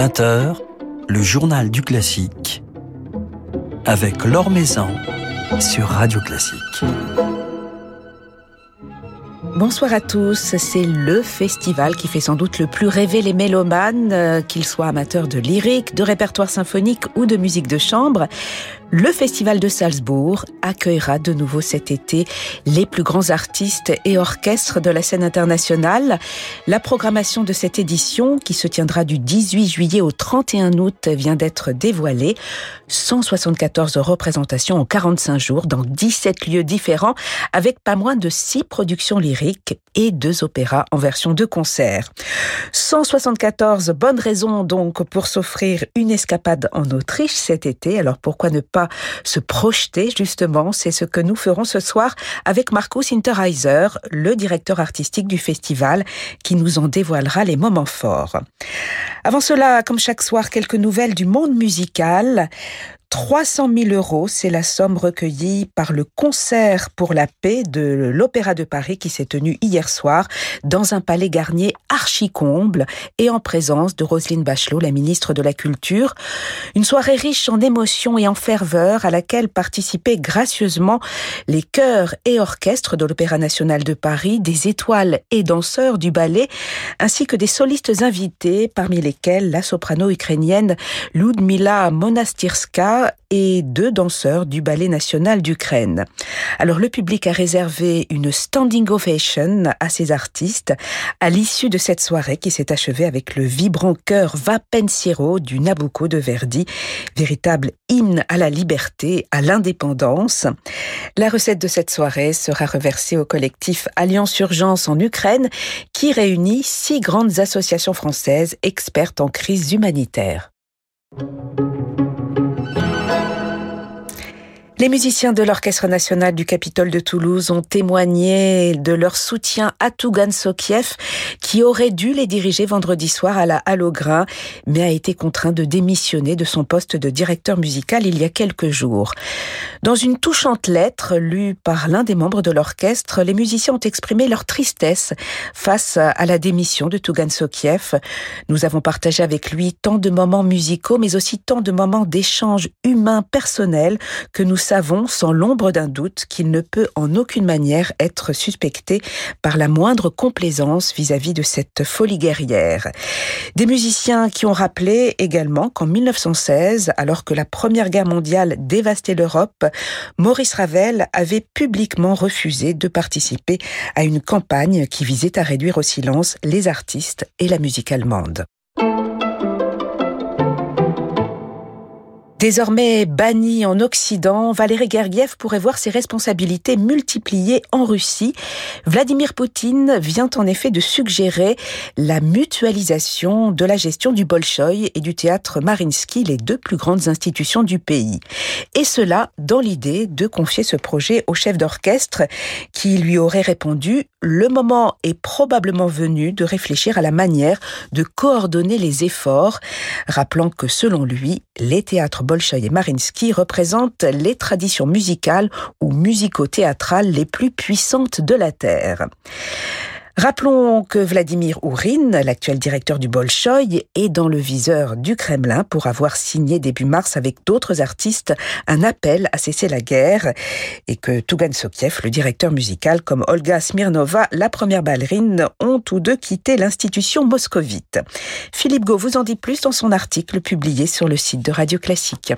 20h, le journal du classique avec Laure Maison sur Radio Classique. Bonsoir à tous, c'est le festival qui fait sans doute le plus rêver les mélomanes, euh, qu'ils soient amateurs de lyrique, de répertoire symphonique ou de musique de chambre. Le Festival de Salzbourg accueillera de nouveau cet été les plus grands artistes et orchestres de la scène internationale. La programmation de cette édition, qui se tiendra du 18 juillet au 31 août, vient d'être dévoilée. 174 représentations en 45 jours dans 17 lieux différents, avec pas moins de 6 productions lyriques et 2 opéras en version de concert. 174 bonnes raisons donc pour s'offrir une escapade en Autriche cet été. Alors pourquoi ne pas se projeter justement. C'est ce que nous ferons ce soir avec Marcus Interheiser, le directeur artistique du festival, qui nous en dévoilera les moments forts. Avant cela, comme chaque soir, quelques nouvelles du monde musical. 300 000 euros, c'est la somme recueillie par le concert pour la paix de l'Opéra de Paris qui s'est tenu hier soir dans un palais Garnier archi-comble et en présence de Roselyne Bachelot, la ministre de la Culture. Une soirée riche en émotions et en ferveur à laquelle participaient gracieusement les chœurs et orchestres de l'Opéra national de Paris, des étoiles et danseurs du ballet, ainsi que des solistes invités, parmi lesquels la soprano ukrainienne Ludmila Monastirska, et deux danseurs du Ballet national d'Ukraine. Alors le public a réservé une standing ovation à ces artistes à l'issue de cette soirée qui s'est achevée avec le vibrant chœur Va Pensiero du Nabucco de Verdi, véritable hymne à la liberté, à l'indépendance. La recette de cette soirée sera reversée au collectif Alliance Urgence en Ukraine qui réunit six grandes associations françaises expertes en crise humanitaire. Les musiciens de l'Orchestre national du Capitole de Toulouse ont témoigné de leur soutien à Tougan Sokiev, qui aurait dû les diriger vendredi soir à la Halle mais a été contraint de démissionner de son poste de directeur musical il y a quelques jours. Dans une touchante lettre lue par l'un des membres de l'orchestre, les musiciens ont exprimé leur tristesse face à la démission de Tougan Sokiev. Nous avons partagé avec lui tant de moments musicaux, mais aussi tant de moments d'échanges humains personnels que nous savons sans l'ombre d'un doute qu'il ne peut en aucune manière être suspecté par la moindre complaisance vis-à-vis de cette folie guerrière. Des musiciens qui ont rappelé également qu'en 1916, alors que la Première Guerre mondiale dévastait l'Europe, Maurice Ravel avait publiquement refusé de participer à une campagne qui visait à réduire au silence les artistes et la musique allemande. Désormais banni en Occident, Valéry Gergiev pourrait voir ses responsabilités multipliées en Russie. Vladimir Poutine vient en effet de suggérer la mutualisation de la gestion du Bolchoï et du théâtre Marinsky, les deux plus grandes institutions du pays. Et cela dans l'idée de confier ce projet au chef d'orchestre qui lui aurait répondu le moment est probablement venu de réfléchir à la manière de coordonner les efforts, rappelant que selon lui, les théâtres Bolchoï et Marinsky représentent les traditions musicales ou musico-théâtrales les plus puissantes de la Terre. Rappelons que Vladimir Ourin, l'actuel directeur du Bolchoï, est dans le viseur du Kremlin pour avoir signé début mars avec d'autres artistes un appel à cesser la guerre et que Tougan Sokiev, le directeur musical, comme Olga Smirnova, la première ballerine, ont tous deux quitté l'institution moscovite. Philippe Gau vous en dit plus dans son article publié sur le site de Radio Classique.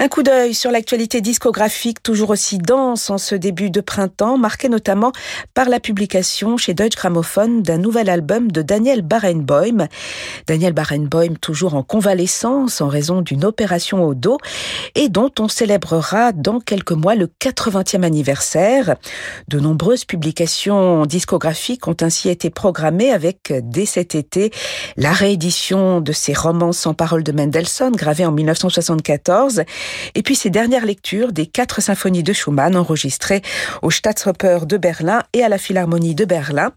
Un coup d'œil sur l'actualité discographique toujours aussi dense en ce début de printemps, marqué notamment par la publication chez Deutsche Grammophon d'un nouvel album de Daniel Barenboim. Daniel Barenboim toujours en convalescence en raison d'une opération au dos et dont on célébrera dans quelques mois le 80e anniversaire. De nombreuses publications discographiques ont ainsi été programmées avec dès cet été la réédition de ses romans sans paroles de Mendelssohn gravés en 1974 et puis ses dernières lectures des quatre symphonies de Schumann enregistrées au Staatsoper de Berlin et à la Philharmonie de Berlin.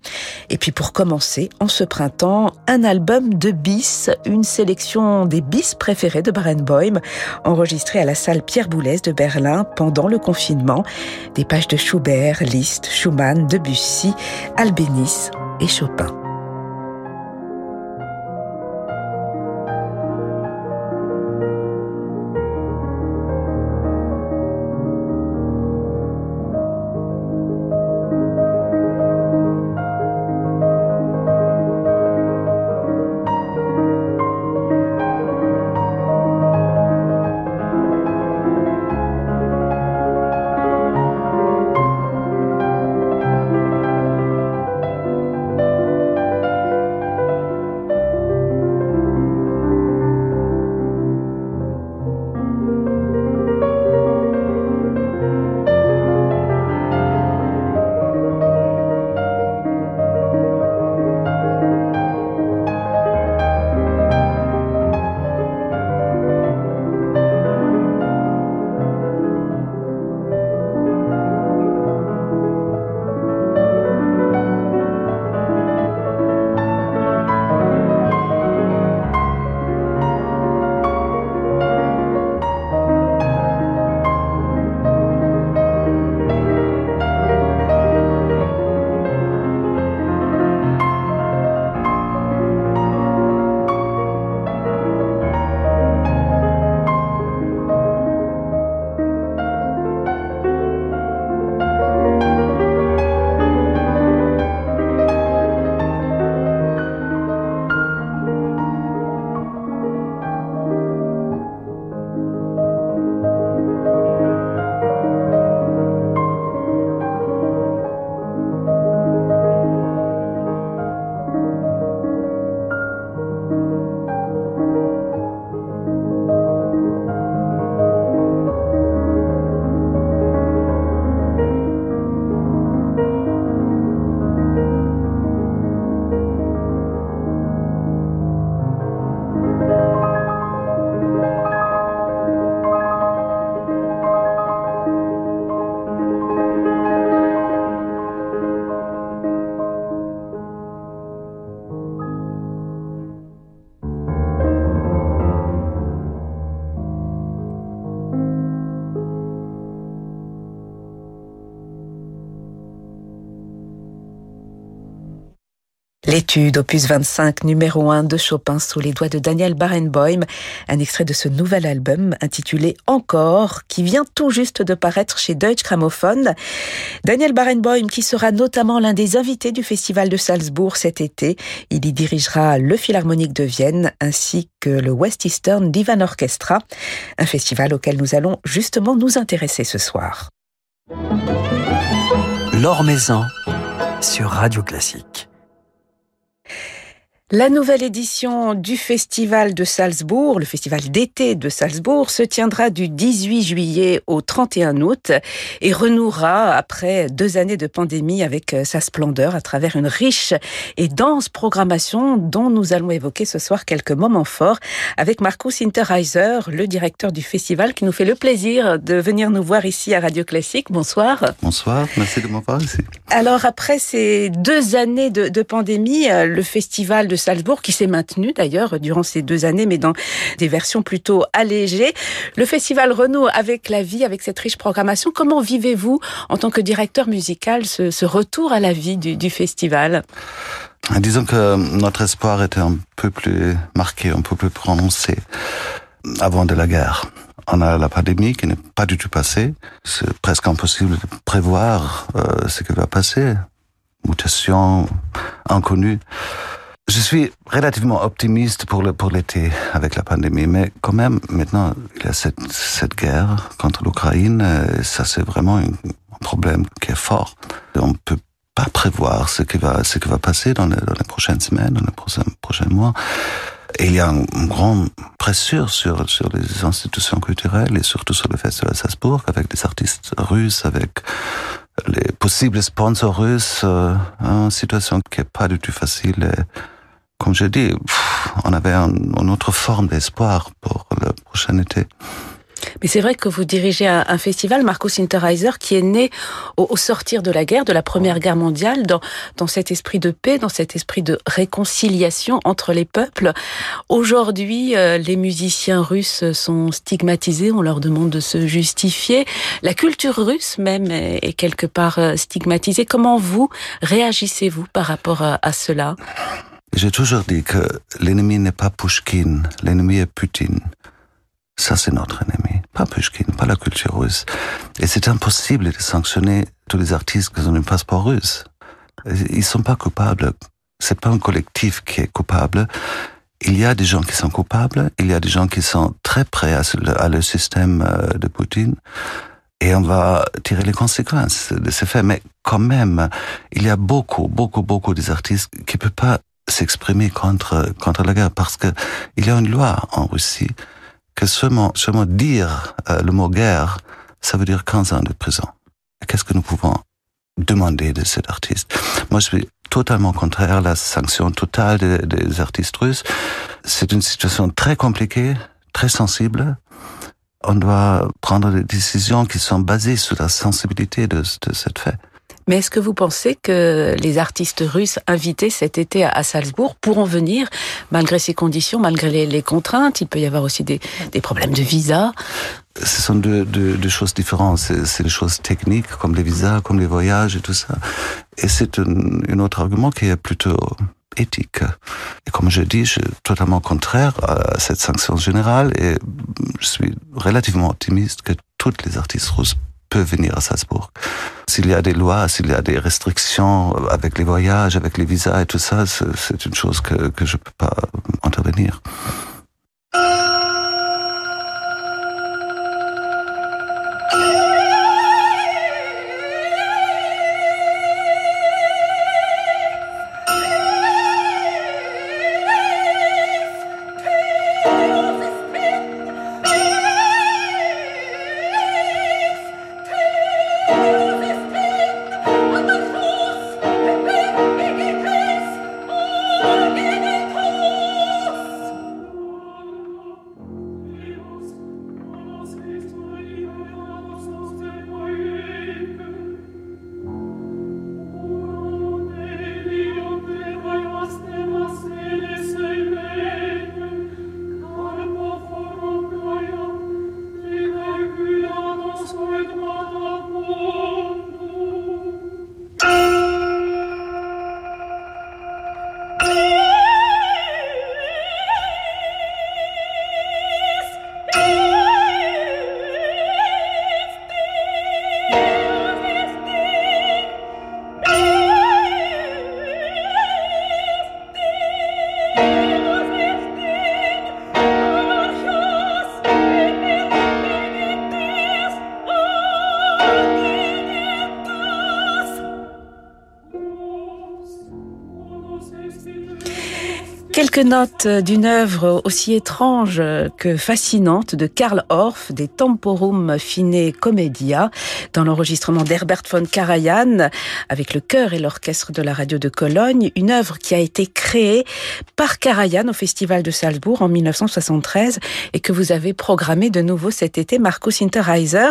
Et puis pour commencer, en ce printemps, un album de bis, une sélection des bis préférés de Barenboim, enregistré à la salle Pierre Boulez de Berlin pendant le confinement. Des pages de Schubert, Liszt, Schumann, Debussy, Albéniz et Chopin. L'étude, opus 25, numéro 1 de Chopin sous les doigts de Daniel Barenboim, un extrait de ce nouvel album intitulé Encore, qui vient tout juste de paraître chez Deutsche Grammophon. Daniel Barenboim, qui sera notamment l'un des invités du Festival de Salzbourg cet été. Il y dirigera le Philharmonique de Vienne ainsi que le West Eastern Divan Orchestra, un festival auquel nous allons justement nous intéresser ce soir. L'Or sur Radio Classique. La nouvelle édition du Festival de Salzbourg, le festival d'été de Salzbourg, se tiendra du 18 juillet au 31 août et renouera après deux années de pandémie avec euh, sa splendeur à travers une riche et dense programmation dont nous allons évoquer ce soir quelques moments forts avec Markus Hinterheiser, le directeur du festival qui nous fait le plaisir de venir nous voir ici à Radio Classique. Bonsoir. Bonsoir, merci de m'avoir ici. Alors après ces deux années de, de pandémie, euh, le festival de Salzbourg, qui s'est maintenu d'ailleurs durant ces deux années, mais dans des versions plutôt allégées. Le festival Renault avec la vie, avec cette riche programmation, comment vivez-vous en tant que directeur musical ce, retour à la vie du, festival? Disons que notre espoir était un peu plus marqué, un peu plus prononcé avant de la guerre. On a la pandémie qui n'est pas du tout passée. C'est presque impossible de prévoir euh, ce qui va passer. Mutation inconnue. Je suis relativement optimiste pour le pour l'été avec la pandémie, mais quand même maintenant il y a cette cette guerre contre l'Ukraine, ça c'est vraiment un problème qui est fort. On peut pas prévoir ce qui va ce qui va passer dans les, prochaines semaines, dans les prochains prochains mois. Et il y a une grande pression sur sur les institutions culturelles et surtout sur le festival de Salzbourg avec des artistes russes, avec les possibles sponsors russes, euh, une situation qui est pas du tout facile. Comme je dis, on avait une autre forme d'espoir pour le prochain été. Mais c'est vrai que vous dirigez un, festival, Marcus Interheiser, qui est né au, sortir de la guerre, de la Première Guerre mondiale, dans, dans cet esprit de paix, dans cet esprit de réconciliation entre les peuples. Aujourd'hui, euh, les musiciens russes sont stigmatisés, on leur demande de se justifier. La culture russe même est, quelque part euh, stigmatisée. Comment vous réagissez-vous par rapport à cela? J'ai toujours dit que l'ennemi n'est pas Pushkin, l'ennemi est Poutine. Ça, c'est notre ennemi, pas Pushkin, pas la culture russe. Et c'est impossible de sanctionner tous les artistes qui ont un passeport russe. Ils sont pas coupables. C'est pas un collectif qui est coupable. Il y a des gens qui sont coupables, il y a des gens qui sont très prêts à, le système euh, de Poutine, et on va tirer les conséquences de ces faits. Mais quand même, il y a beaucoup, beaucoup, beaucoup des artistes qui ne peuvent pas s'exprimer contre contre la guerre parce que il y a une loi en Russie que seulement, seulement dire euh, le mot guerre, ça veut dire 15 ans de prison. Qu'est-ce que nous pouvons demander de cet artiste? Moi, je suis totalement contraire à la sanction totale des, artistes russes. C'est une situation très compliquée, très sensible. On doit prendre des décisions qui sont basées sur la sensibilité de, de cette fait. Mais est-ce que vous pensez que les artistes russes invités cet été à Salzbourg pourront venir malgré ces conditions, malgré les, contraintes? Il peut y avoir aussi des, problèmes de visa. Ce sont deux, choses différentes. C'est des choses techniques comme les visas, comme les voyages et tout ça. Et c'est un, un autre argument qui est plutôt éthique. Et comme je dis, je suis totalement contraire à cette sanction générale et je suis relativement optimiste que toutes les artistes russes peut venir à Salzbourg. S'il y a des lois, s'il y a des restrictions avec les voyages, avec les visas et tout ça, c'est une chose que, que je peux pas intervenir. Quelques notes d'une œuvre aussi étrange que fascinante de Karl Orff, des Temporum Fine Commedia, dans l'enregistrement d'Herbert von Karajan, avec le chœur et l'orchestre de la radio de Cologne, une œuvre qui a été créée par Karajan au Festival de Salzbourg en 1973 et que vous avez programmé de nouveau cet été, Markus Hinterheiser.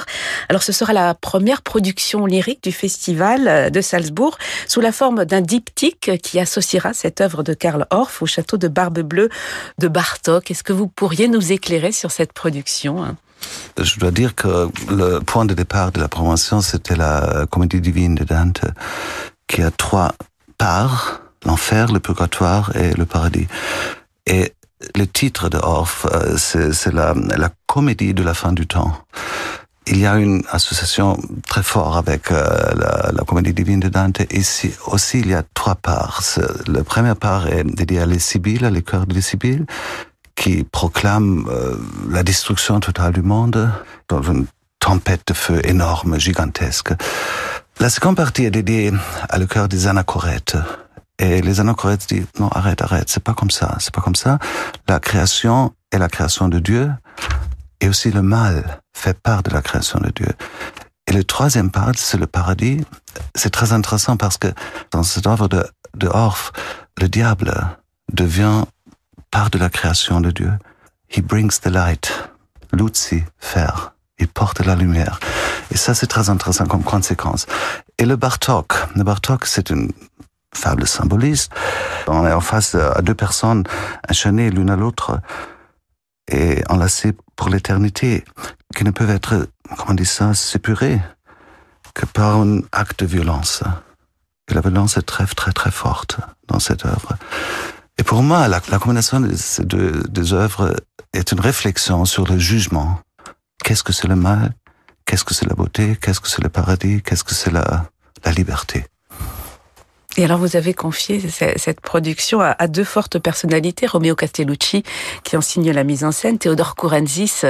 Alors ce sera la première production lyrique du Festival de Salzbourg sous la forme d'un diptyque qui associera cette œuvre de Karl Orff au château de Barbe Bleue de Bartok. Est-ce que vous pourriez nous éclairer sur cette production hein? Je dois dire que le point de départ de la promotion, c'était la comédie divine de Dante, qui a trois parts, l'enfer, le purgatoire et le paradis. Et le titre de Orff, euh, c'est la, la comédie de la fin du temps. Il y a une association très forte avec euh, la, la, comédie divine de Dante. Et aussi, il y a trois parts. La première part est dédiée à les Sibylles, les cœurs des Sibylles, qui proclament euh, la destruction totale du monde dans une tempête de feu énorme, gigantesque. La seconde partie est dédiée à le cœur des anachorètes. Et les anachorètes disent, non, arrête, arrête, c'est pas comme ça, c'est pas comme ça. La création est la création de Dieu et aussi le mal fait part de la création de Dieu. Et le troisième part, c'est le paradis. C'est très intéressant parce que dans cette œuvre de, de Orff, le diable devient part de la création de Dieu. He brings the light. Luzi faire. Il porte la lumière. Et ça, c'est très intéressant comme conséquence. Et le Bartok. Le Bartok, c'est une fable symboliste. On est en face à deux personnes enchaînées l'une à l'autre et enlacées pour l'éternité, qui ne peuvent être, comment on dit ça, séparées que par un acte de violence. Et la violence est très, très, très forte dans cette œuvre. Et pour moi, la, la combinaison de ces deux, deux œuvres est une réflexion sur le jugement. Qu'est-ce que c'est le mal? Qu'est-ce que c'est la beauté? Qu'est-ce que c'est le paradis? Qu'est-ce que c'est la, la liberté? Et alors vous avez confié cette production à, deux fortes personnalités, Romeo Castellucci qui en signe la mise en scène, Théodore Courenzis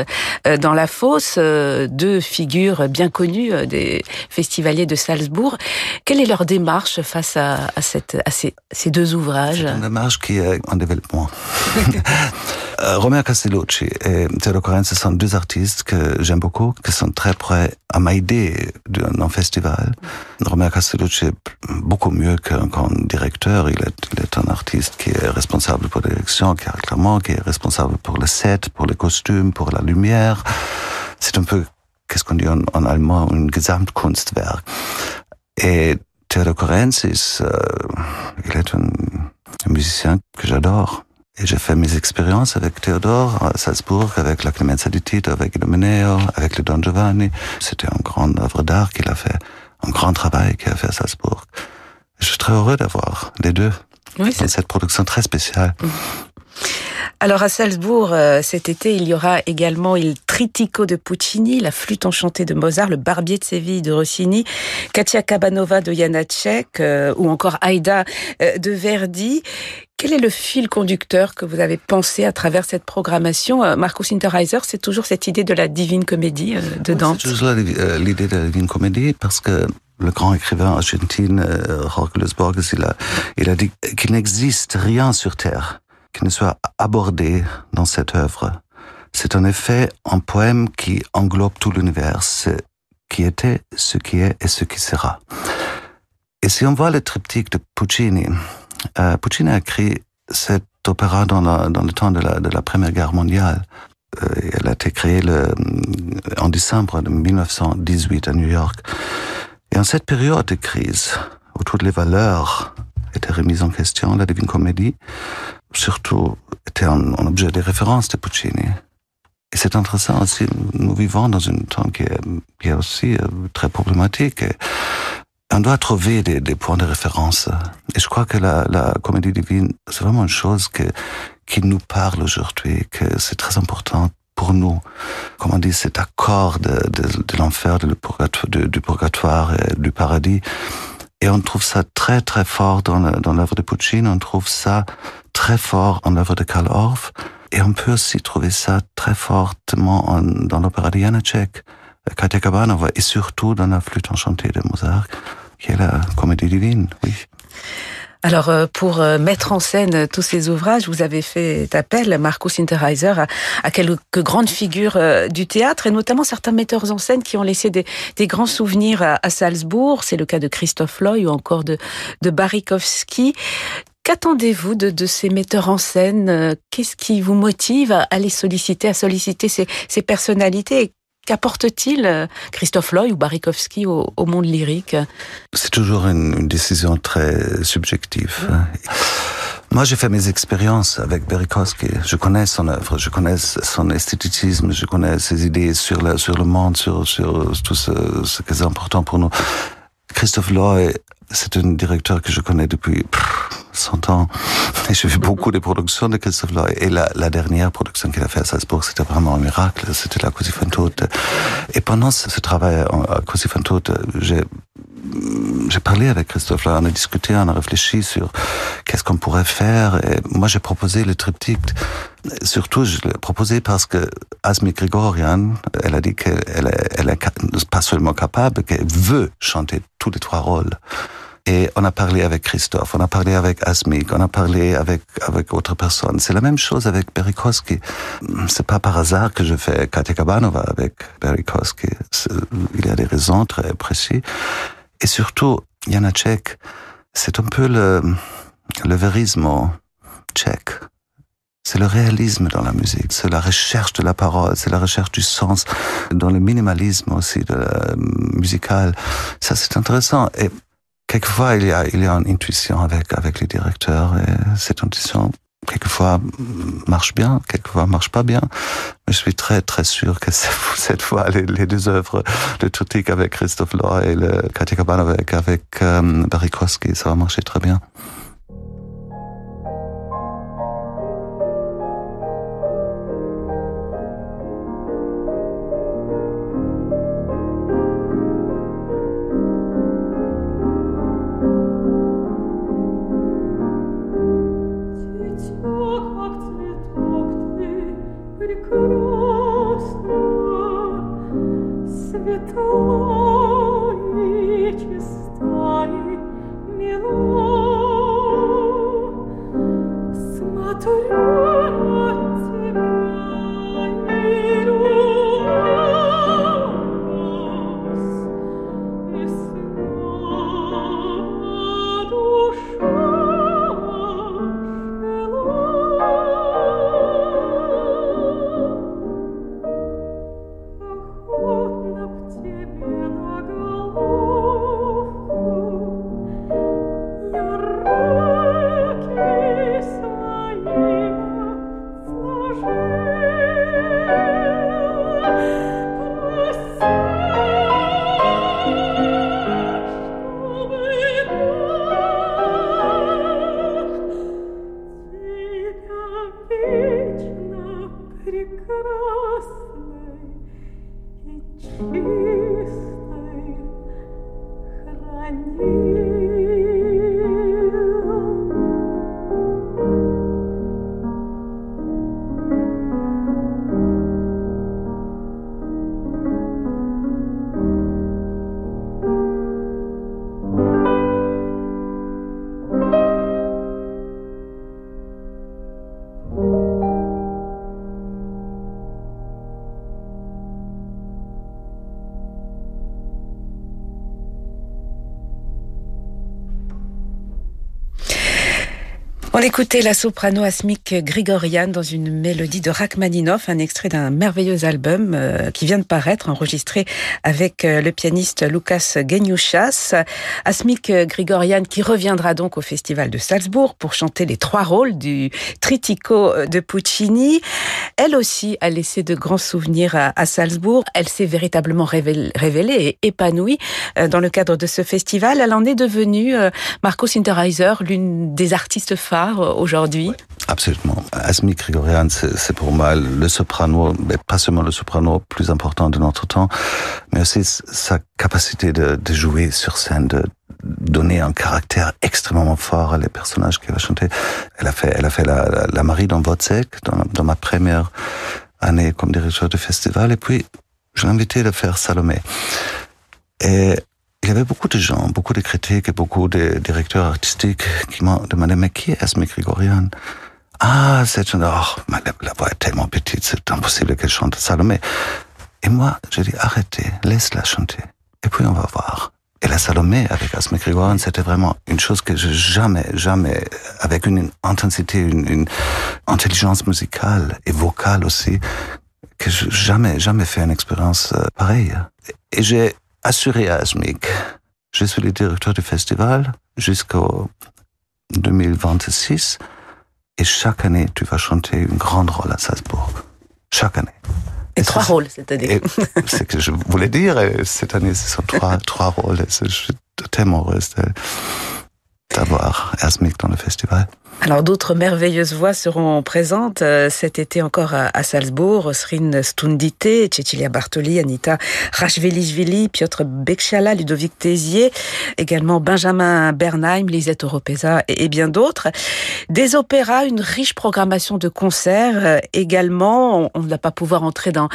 euh, dans La Fosse, euh, deux figures bien connues euh, des festivaliers de Salzbourg. Quelle est leur démarche face à, cette, à ces, ces, deux ouvrages? C'est une démarche qui est en développement. Euh, Romeo Castellucci et Théodore Corenz sont deux artistes que j'aime beaucoup, qui sont très prêts à m'aider dans un festival. Romeo Castellucci est beaucoup mieux qu'un directeur. Il est, il est, un artiste qui est responsable pour la direction, qui est clairement, qui est responsable pour le set, pour les costumes, pour la lumière. C'est un peu, qu'est-ce qu'on dit en, en allemand, un Gesamtkunstwerk. Et Théodore Corenz, euh, il est un, un musicien que j'adore. Et j'ai fait mes expériences avec Théodore à Salzbourg, avec la Clemenza di Tito, avec Idomeneo, avec le Don Giovanni. C'était une grande œuvre d'art qu'il a fait, un grand travail qu'il a fait à Salzbourg. Je suis très heureux d'avoir les deux oui, dans cette production très spéciale. Mmh. Alors à Salzbourg, euh, cet été, il y aura également Il Tritico de Puccini, La flûte enchantée de Mozart, Le Barbier de Séville de Rossini, Katia Kabanova de Janacek euh, ou encore Aïda euh, de Verdi. Quel est le fil conducteur que vous avez pensé à travers cette programmation? Marcus Interheiser, c'est toujours cette idée de la divine comédie de Dante? C'est toujours l'idée de la divine comédie parce que le grand écrivain argentin Jorge Luis Borges, il a, il a dit qu'il n'existe rien sur Terre qui ne soit abordé dans cette œuvre. C'est en effet un poème qui englobe tout l'univers, ce qui était, ce qui est et ce qui sera. Et si on voit le triptyque de Puccini, euh, Puccini a écrit cet opéra dans, le temps de la, Première Guerre mondiale. Euh, elle a été créée en décembre de 1918 à New York. Et en cette période de crise, où toutes les valeurs étaient remises en question, la Divine Comédie, surtout était un, objet de référence de Puccini. Et c'est intéressant aussi, nous vivons dans un temps qui est, qui est aussi euh, très problématique. Et on doit trouver des, des, points de référence. Et je crois que la, la comédie divine, c'est vraiment une chose que, qui nous parle aujourd'hui, que c'est très important pour nous. Comme on dit, cet accord de, de, de l'enfer, de du purgatoire et du paradis. Et on trouve ça très très fort dans l'œuvre de Puccini, on trouve ça très fort en l'œuvre de Karl Orff, et on peut aussi trouver ça très fortement en, dans l'opéra de Janacek, Katia Kabanova, et surtout dans la flûte enchantée de Mozart, qui est la comédie divine, oui. Alors, euh, pour euh, mettre en scène tous ces ouvrages, vous avez fait appel, Marcus Interheiser, à, quelques grandes figures euh, du théâtre, et notamment certains metteurs en scène qui ont laissé des, grands souvenirs à, Salzbourg. C'est le cas de Christophe Loy ou encore de, de Barikowski. Qu'attendez-vous de, de, ces metteurs en scène? Euh, Qu'est-ce qui vous motive à les solliciter, à solliciter ces, ces personnalités? Qu'apporte-t-il euh, Christophe Loy ou Barikowski au, au monde lyrique? C'est toujours une, une, décision très subjective. Moi, j'ai fait mes expériences avec Berikowski. Je connais son œuvre, je connais son esthéticisme, je connais ses idées sur le, sur le monde, sur, sur tout ce, ce qui est important pour nous. Christophe Loy, c'est un directeur que je connais depuis 100 ans. Et j'ai vu beaucoup de productions de Christophe Loy. Et la, dernière production qu'il a fait à Salzbourg, c'était vraiment un miracle. C'était la Così fan tutte. Et pendant ce, travail à Così fan tutte, j'ai parlé avec Christophe là, on a discuté, on a réfléchi sur qu'est-ce qu'on pourrait faire. Et moi, j'ai proposé le triptyque. Surtout, je l'ai proposé parce que Asmi Grigorian, elle a dit qu'elle elle pas seulement capable, qu'elle veut chanter tous les trois rôles. Et on a parlé avec Christophe, on a parlé avec Asmik, on a parlé avec avec autres personnes. C'est la même chose avec Berikowski. C'est pas par hasard que je fais Katia Kabanova avec Berikowski. Il y a des raisons très précises. Et surtout, Janacek, c'est un peu le, le verisme tchèque. c'est le réalisme dans la musique, c'est la recherche de la parole, c'est la recherche du sens, dans le minimalisme aussi de la musical. Ça, c'est intéressant. Et quelquefois, il y a, il y a une intuition avec, avec les directeurs, et cette intuition, quelquefois, marche bien, quelquefois, marche pas bien. Mais je suis très, très sûr que cette fois, les, deux œuvres, le Tutik avec Christophe Loy et le Katia avec, avec euh, Barry Kroski, ça va marcher très bien. On écoutait la soprano asmique Grigorian dans une mélodie de Rachmaninoff, un extrait d'un merveilleux album euh, qui vient de paraître, enregistré avec euh, le pianiste Lucas Geniuchas. Asmique Grigorian qui reviendra donc au Festival de Salzbourg pour chanter les trois rôles du Tritico de Puccini. Elle aussi a laissé de grands souvenirs à, Salzbourg. Elle s'est véritablement révélée, et épanouie euh, dans le cadre de ce festival. Elle en est devenue, Marco Sinterheiser, l'une des artistes phares euh, aujourd'hui Absolument. Asmi Grigorian, c'est pour moi le soprano, mais pas seulement le soprano plus important de notre temps, mais aussi sa capacité de, de jouer sur scène, de donner un caractère extrêmement fort à les personnages qu'elle va chanter. Elle a fait, elle a fait la, Marie dans Wozzeck, dans, ma première année comme directeur de festival, et puis je l'ai invité à faire Salomé. Et il y avait beaucoup de gens, beaucoup de critiques et beaucoup de directeurs artistiques qui m'ont demandé, mais qui est Esme Grigorian? Ah, c'est une, oh, la, voix est tellement petite, c'est impossible qu'elle chante Salomé. Et moi, j'ai dit, arrêtez, laisse-la chanter. Et puis on va voir. Et la Salomé avec Asme Grigorian, c'était vraiment une chose que je jamais, jamais, avec une intensité, une, une intelligence musicale et vocale aussi, que je jamais, jamais fait une expérience euh, pareille. Et j'ai assuré à Asmic. Je suis le directeur du festival jusqu'au 2026 et chaque année, tu vas chanter une grande rôle à Salzbourg. Chaque année. Et, trois rôles, c'est-à-dire. C'est ce que je voulais dire. cette année, ce sont trois, trois rôles. je suis tellement heureuse d'avoir Asmic dans le festival. Alors d'autres merveilleuses voix seront présentes euh, cet été encore à, Salzbourg, Srin Stundite, Cecilia Bartoli, Anita Rachvelishvili, Piotr Bekchala, Ludovic Tézier, également Benjamin Bernheim, Lisette Oropesa et, bien d'autres. Des opéras, une riche programmation de concerts euh, également. On ne va pas pouvoir entrer dans,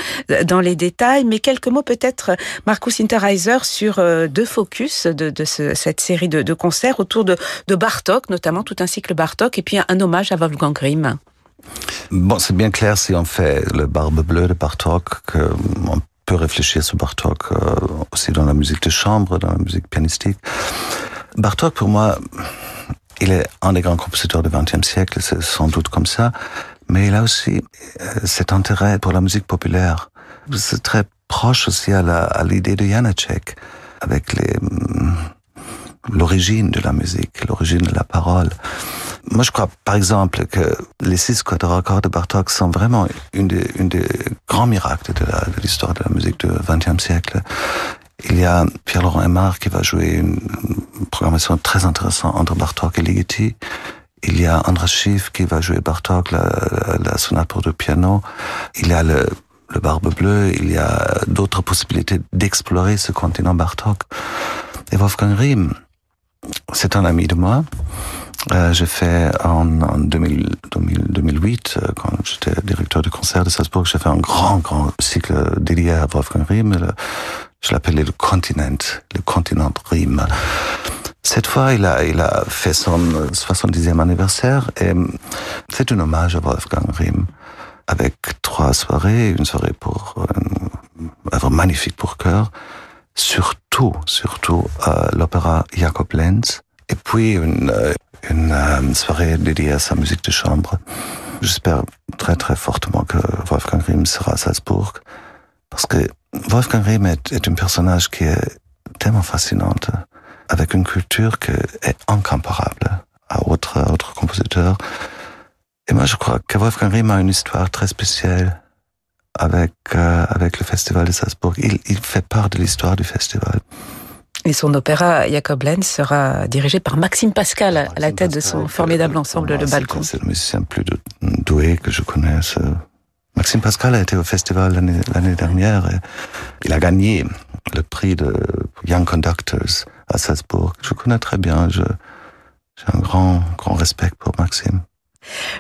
dans les détails, mais quelques mots peut-être, Marcus Interheiser, sur euh, deux focus de, cette série de, de concerts autour de, de Bartok, notamment tout un cycle Bartok et puis un hommage à Wolfgang Grimm. Bon, c'est bien clair si on fait le Barbe Bleue de Bartok, qu'on peut réfléchir sur Bartok euh, aussi dans la musique de chambre, dans la musique pianistique. Bartok, pour moi, il est un des grands compositeurs du XXe siècle, c'est sans doute comme ça, Mais il a aussi euh, cet intérêt pour la musique populaire. C'est très proche aussi à l'idée de Janacek, avec les mm, l'origine de la musique, l'origine de la parole. Moi, je crois, par exemple, que les six quadra-accords de Bartok sont vraiment une des, grands miracles de l'histoire de, la musique du XXe siècle. Il y a Pierre-Laurent Aymar qui va jouer une programmation très intéressante entre Bartok et Ligeti. Il y a Andras Schiff qui va jouer Bartok, la, sonate pour deux piano. Il y a le, le Barbe Bleue. Il y a d'autres possibilités d'explorer ce continent Bartok. Et Wolfgang Riem, c'est un ami de moi. Euh, j'ai fait en, en 2000, 2008, euh, quand j'étais directeur du concert de Salzbourg, j'ai fait un grand, grand cycle dédié à Wolfgang Riem. Je l'appelais le continent, le continent Riem. Cette fois, il a, il a fait son 70e anniversaire et c'est un hommage à Wolfgang Riem avec trois soirées, une soirée pour une œuvre magnifique pour chœur, surtout, surtout euh, l'opéra Jacob Lenz, et puis une, euh, une euh, soirée dédiée à sa musique de chambre. J'espère très très fortement que Wolfgang Riem sera à Salzbourg, parce que Wolfgang Riem est, est un personnage qui est tellement fascinante, avec une culture qui est incomparable à autres, à compositeurs. Et moi, je crois que Wolfgang Riem a une histoire très spéciale avec, euh, avec le Festival de Salzbourg. Il, il fait part de l'histoire du festival. Et son opéra Jacob Lenz sera dirigé par Maxime Pascal à la tête de son formidable ensemble Le Balcon. C'est le musicien plus doué que je connaisse. Maxime Pascal a été au festival l'année dernière et il a gagné le prix de Young Conductors à Salzbourg. Je connais très bien. J'ai un grand, grand respect pour Maxime.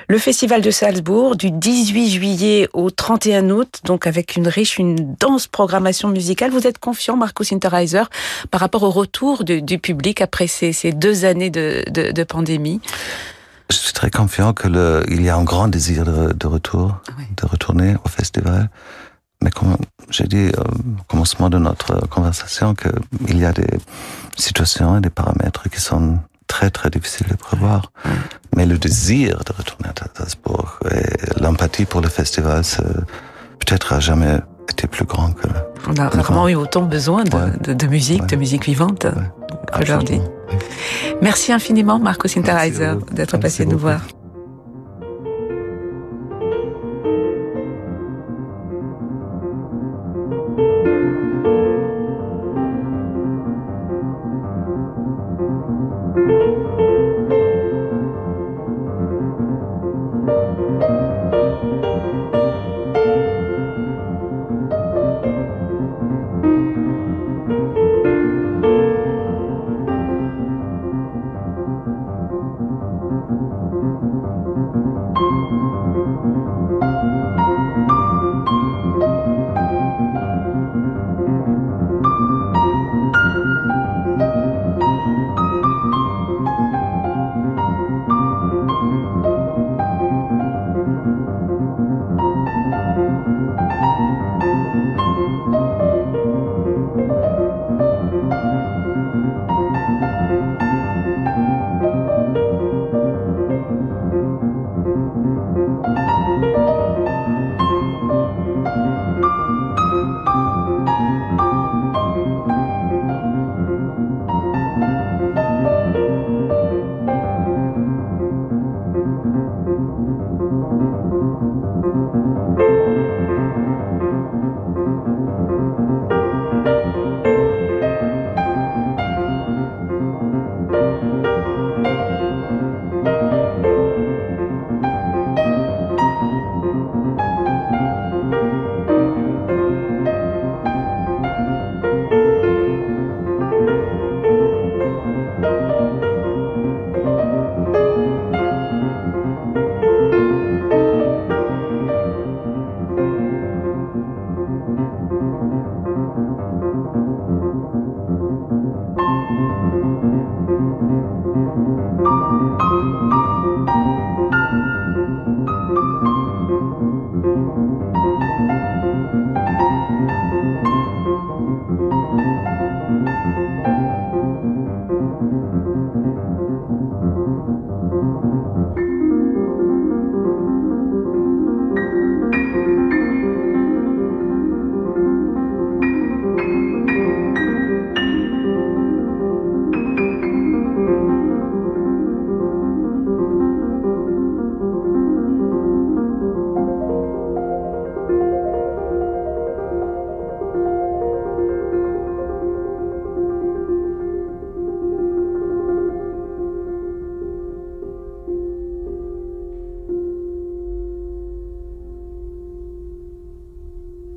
Le festival de Salzbourg du 18 juillet au 31 août, donc avec une riche, une dense programmation musicale. Vous êtes confiant, Marcus Interheiser, par rapport au retour du, du public après ces, ces, deux années de, de, de, pandémie? Je suis très confiant que le, il y a un grand désir de, de retour, oui. de retourner au festival. Mais comme j'ai dit au commencement de notre conversation, qu'il y a des situations et des paramètres qui sont très très difficile de prévoir. Mais le désir de retourner à Salzbourg et l'empathie pour le festival, peut-être a jamais été plus grand que. On a rarement eu autant besoin de, ouais. de, de musique, ouais. de musique vivante ouais. aujourd'hui. Merci infiniment, Marcos Interheiser, d'être passé nous voir.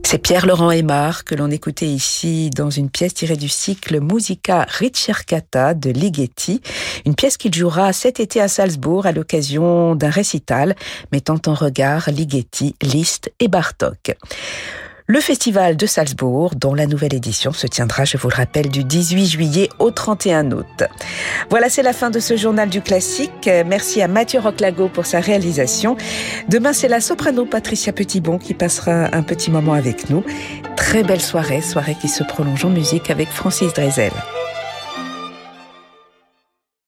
C'est Pierre-Laurent Aymar que l'on écoutait ici dans une pièce tirée du cycle Musica Ricercata de Ligeti, une pièce qu'il jouera cet été à Salzbourg à l'occasion d'un récital mettant en regard Ligeti, Liszt et Bartok. Le festival de Salzbourg, dont la nouvelle édition se tiendra, je vous le rappelle, du 18 juillet au 31 août. Voilà, c'est la fin de ce journal du classique. Merci à Mathieu Roclago pour sa réalisation. Demain, c'est la soprano Patricia Petitbon qui passera un petit moment avec nous. Très belle soirée, soirée qui se prolonge en musique avec Francis Drezel.